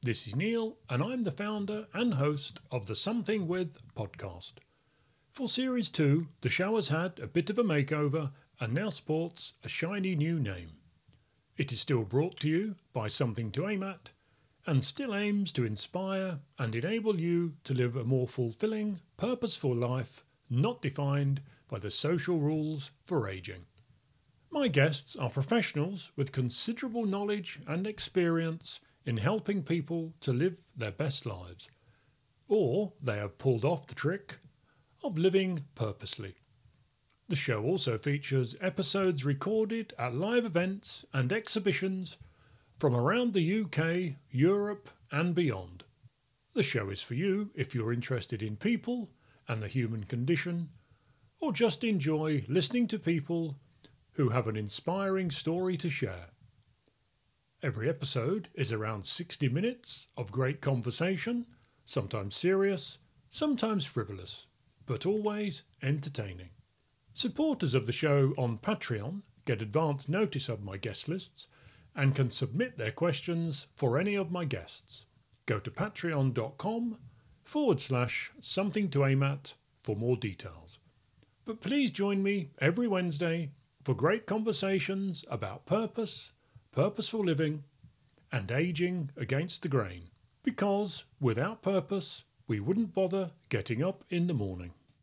This is Neil, and I'm the founder and host of the Something With podcast. For Series 2, the show has had a bit of a makeover and now sports a shiny new name. It is still brought to you by Something to Aim At and still aims to inspire and enable you to live a more fulfilling, purposeful life not defined by the social rules for ageing. My guests are professionals with considerable knowledge and experience in helping people to live their best lives, or they have pulled off the trick of living purposely. The show also features episodes recorded at live events and exhibitions from around the UK, Europe, and beyond. The show is for you if you're interested in people and the human condition, or just enjoy listening to people who have an inspiring story to share. Every episode is around 60 minutes of great conversation, sometimes serious, sometimes frivolous, but always entertaining. Supporters of the show on Patreon get advance notice of my guest lists and can submit their questions for any of my guests. Go to patreon.com forward slash something to aim at for more details. But please join me every Wednesday for great conversations about purpose, purposeful living, and aging against the grain. Because without purpose, we wouldn't bother getting up in the morning.